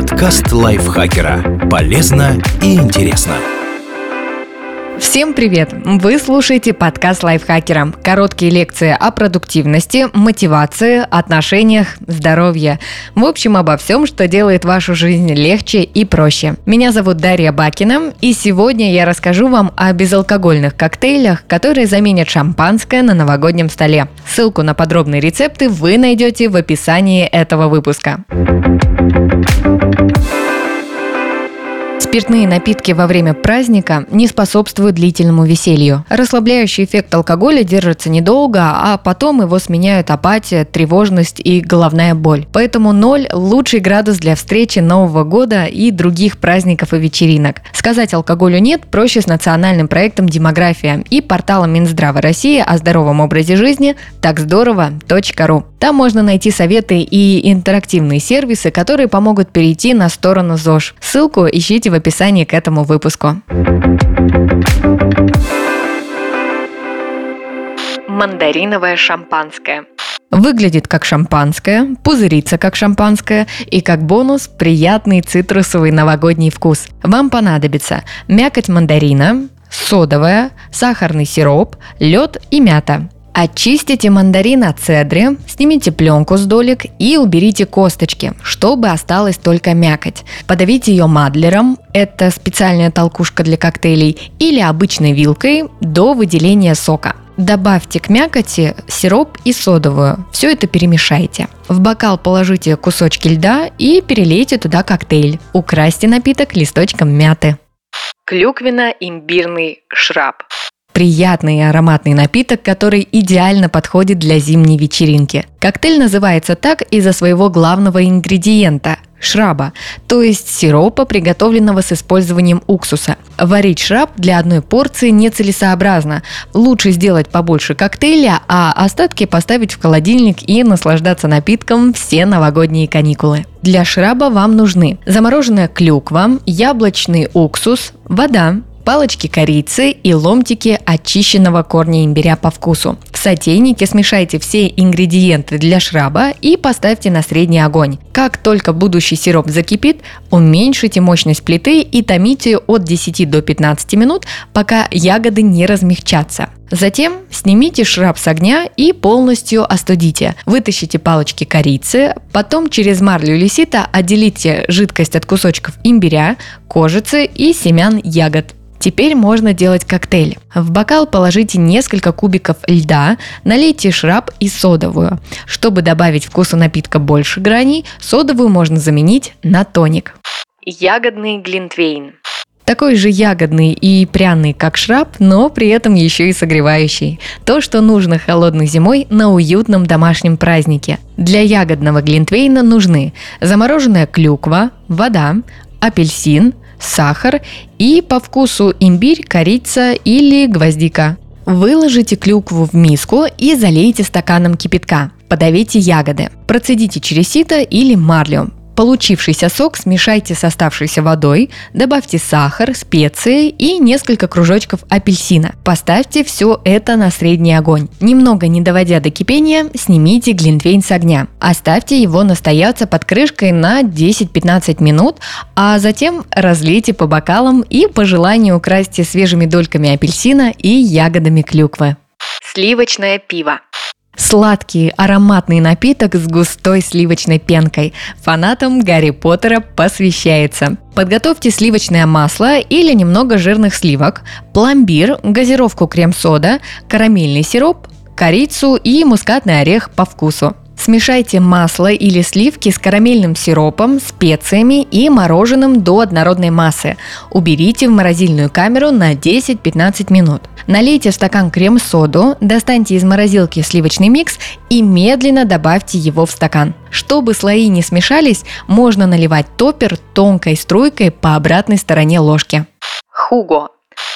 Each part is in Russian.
Подкаст лайфхакера. Полезно и интересно. Всем привет! Вы слушаете подкаст лайфхакера. Короткие лекции о продуктивности, мотивации, отношениях, здоровье. В общем, обо всем, что делает вашу жизнь легче и проще. Меня зовут Дарья Бакина, и сегодня я расскажу вам о безалкогольных коктейлях, которые заменят шампанское на новогоднем столе. Ссылку на подробные рецепты вы найдете в описании этого выпуска. Спиртные напитки во время праздника не способствуют длительному веселью. Расслабляющий эффект алкоголя держится недолго, а потом его сменяют апатия, тревожность и головная боль. Поэтому ноль – лучший градус для встречи Нового года и других праздников и вечеринок. Сказать алкоголю «нет» проще с национальным проектом «Демография» и порталом Минздрава России о здоровом образе жизни так здорово.ру. Там можно найти советы и интерактивные сервисы, которые помогут перейти на сторону ЗОЖ. Ссылку ищите в описании к этому выпуску. Мандариновое шампанское. Выглядит как шампанское, пузырится как шампанское и как бонус приятный цитрусовый новогодний вкус. Вам понадобится мякоть мандарина, содовая, сахарный сироп, лед и мята – Очистите мандарин от цедры, снимите пленку с долек и уберите косточки, чтобы осталась только мякоть. Подавите ее мадлером, это специальная толкушка для коктейлей, или обычной вилкой до выделения сока. Добавьте к мякоти сироп и содовую. Все это перемешайте. В бокал положите кусочки льда и перелейте туда коктейль. Украсьте напиток листочком мяты. Клюквенно-имбирный шраб приятный и ароматный напиток, который идеально подходит для зимней вечеринки. Коктейль называется так из-за своего главного ингредиента – шраба, то есть сиропа, приготовленного с использованием уксуса. Варить шраб для одной порции нецелесообразно. Лучше сделать побольше коктейля, а остатки поставить в холодильник и наслаждаться напитком все новогодние каникулы. Для шраба вам нужны замороженная клюква, яблочный уксус, вода, палочки корицы и ломтики очищенного корня имбиря по вкусу. В сотейнике смешайте все ингредиенты для шраба и поставьте на средний огонь. Как только будущий сироп закипит, уменьшите мощность плиты и томите от 10 до 15 минут, пока ягоды не размягчатся. Затем снимите шраб с огня и полностью остудите. Вытащите палочки корицы, потом через марлю или сито отделите жидкость от кусочков имбиря, кожицы и семян ягод. Теперь можно делать коктейль. В бокал положите несколько кубиков льда, налейте шраб и содовую. Чтобы добавить вкусу напитка больше граней, содовую можно заменить на тоник. Ягодный глинтвейн. Такой же ягодный и пряный, как шраб, но при этом еще и согревающий. То, что нужно холодной зимой на уютном домашнем празднике. Для ягодного глинтвейна нужны замороженная клюква, вода, апельсин, сахар и по вкусу имбирь, корица или гвоздика. Выложите клюкву в миску и залейте стаканом кипятка. Подавите ягоды. Процедите через сито или марлю. Получившийся сок смешайте с оставшейся водой, добавьте сахар, специи и несколько кружочков апельсина. Поставьте все это на средний огонь. Немного не доводя до кипения, снимите глинтвейн с огня. Оставьте его настояться под крышкой на 10-15 минут, а затем разлейте по бокалам и по желанию украсьте свежими дольками апельсина и ягодами клюквы. Сливочное пиво. Сладкий ароматный напиток с густой сливочной пенкой. Фанатам Гарри Поттера посвящается. Подготовьте сливочное масло или немного жирных сливок, пломбир, газировку крем-сода, карамельный сироп, корицу и мускатный орех по вкусу. Смешайте масло или сливки с карамельным сиропом, специями и мороженым до однородной массы. Уберите в морозильную камеру на 10-15 минут. Налейте в стакан крем-соду, достаньте из морозилки сливочный микс и медленно добавьте его в стакан. Чтобы слои не смешались, можно наливать топпер тонкой струйкой по обратной стороне ложки. Хуго.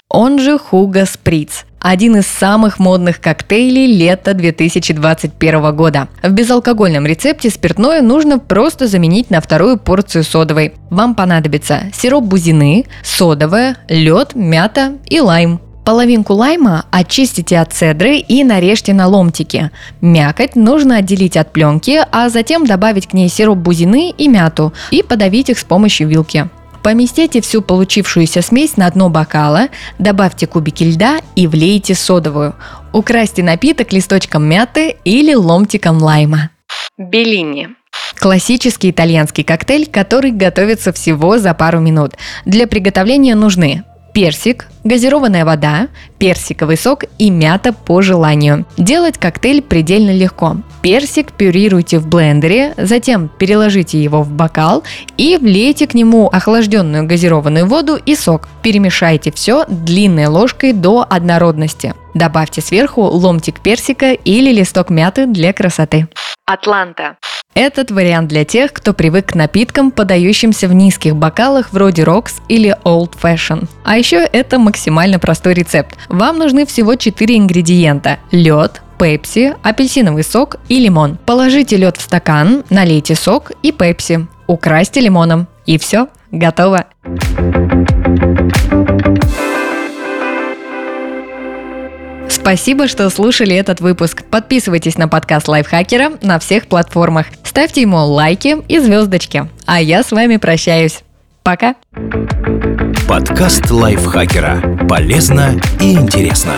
Он же Хуго Сприц один из самых модных коктейлей лета 2021 года. В безалкогольном рецепте спиртное нужно просто заменить на вторую порцию содовой. Вам понадобится сироп бузины, содовая, лед, мята и лайм. Половинку лайма очистите от цедры и нарежьте на ломтики. Мякоть нужно отделить от пленки, а затем добавить к ней сироп бузины и мяту и подавить их с помощью вилки. Поместите всю получившуюся смесь на дно бокала, добавьте кубики льда и влейте содовую. Украсьте напиток листочком мяты или ломтиком лайма. Беллини. Классический итальянский коктейль, который готовится всего за пару минут. Для приготовления нужны персик, газированная вода, персиковый сок и мята по желанию. Делать коктейль предельно легко. Персик пюрируйте в блендере, затем переложите его в бокал и влейте к нему охлажденную газированную воду и сок. Перемешайте все длинной ложкой до однородности. Добавьте сверху ломтик персика или листок мяты для красоты. Атланта. Этот вариант для тех, кто привык к напиткам, подающимся в низких бокалах вроде Rocks или Old Fashion. А еще это максимально простой рецепт. Вам нужны всего 4 ингредиента – лед, пепси, апельсиновый сок и лимон. Положите лед в стакан, налейте сок и пепси. Украсьте лимоном. И все, готово. Спасибо, что слушали этот выпуск. Подписывайтесь на подкаст Лайфхакера на всех платформах. Ставьте ему лайки и звездочки. А я с вами прощаюсь. Пока. Подкаст Лайфхакера. Полезно и интересно.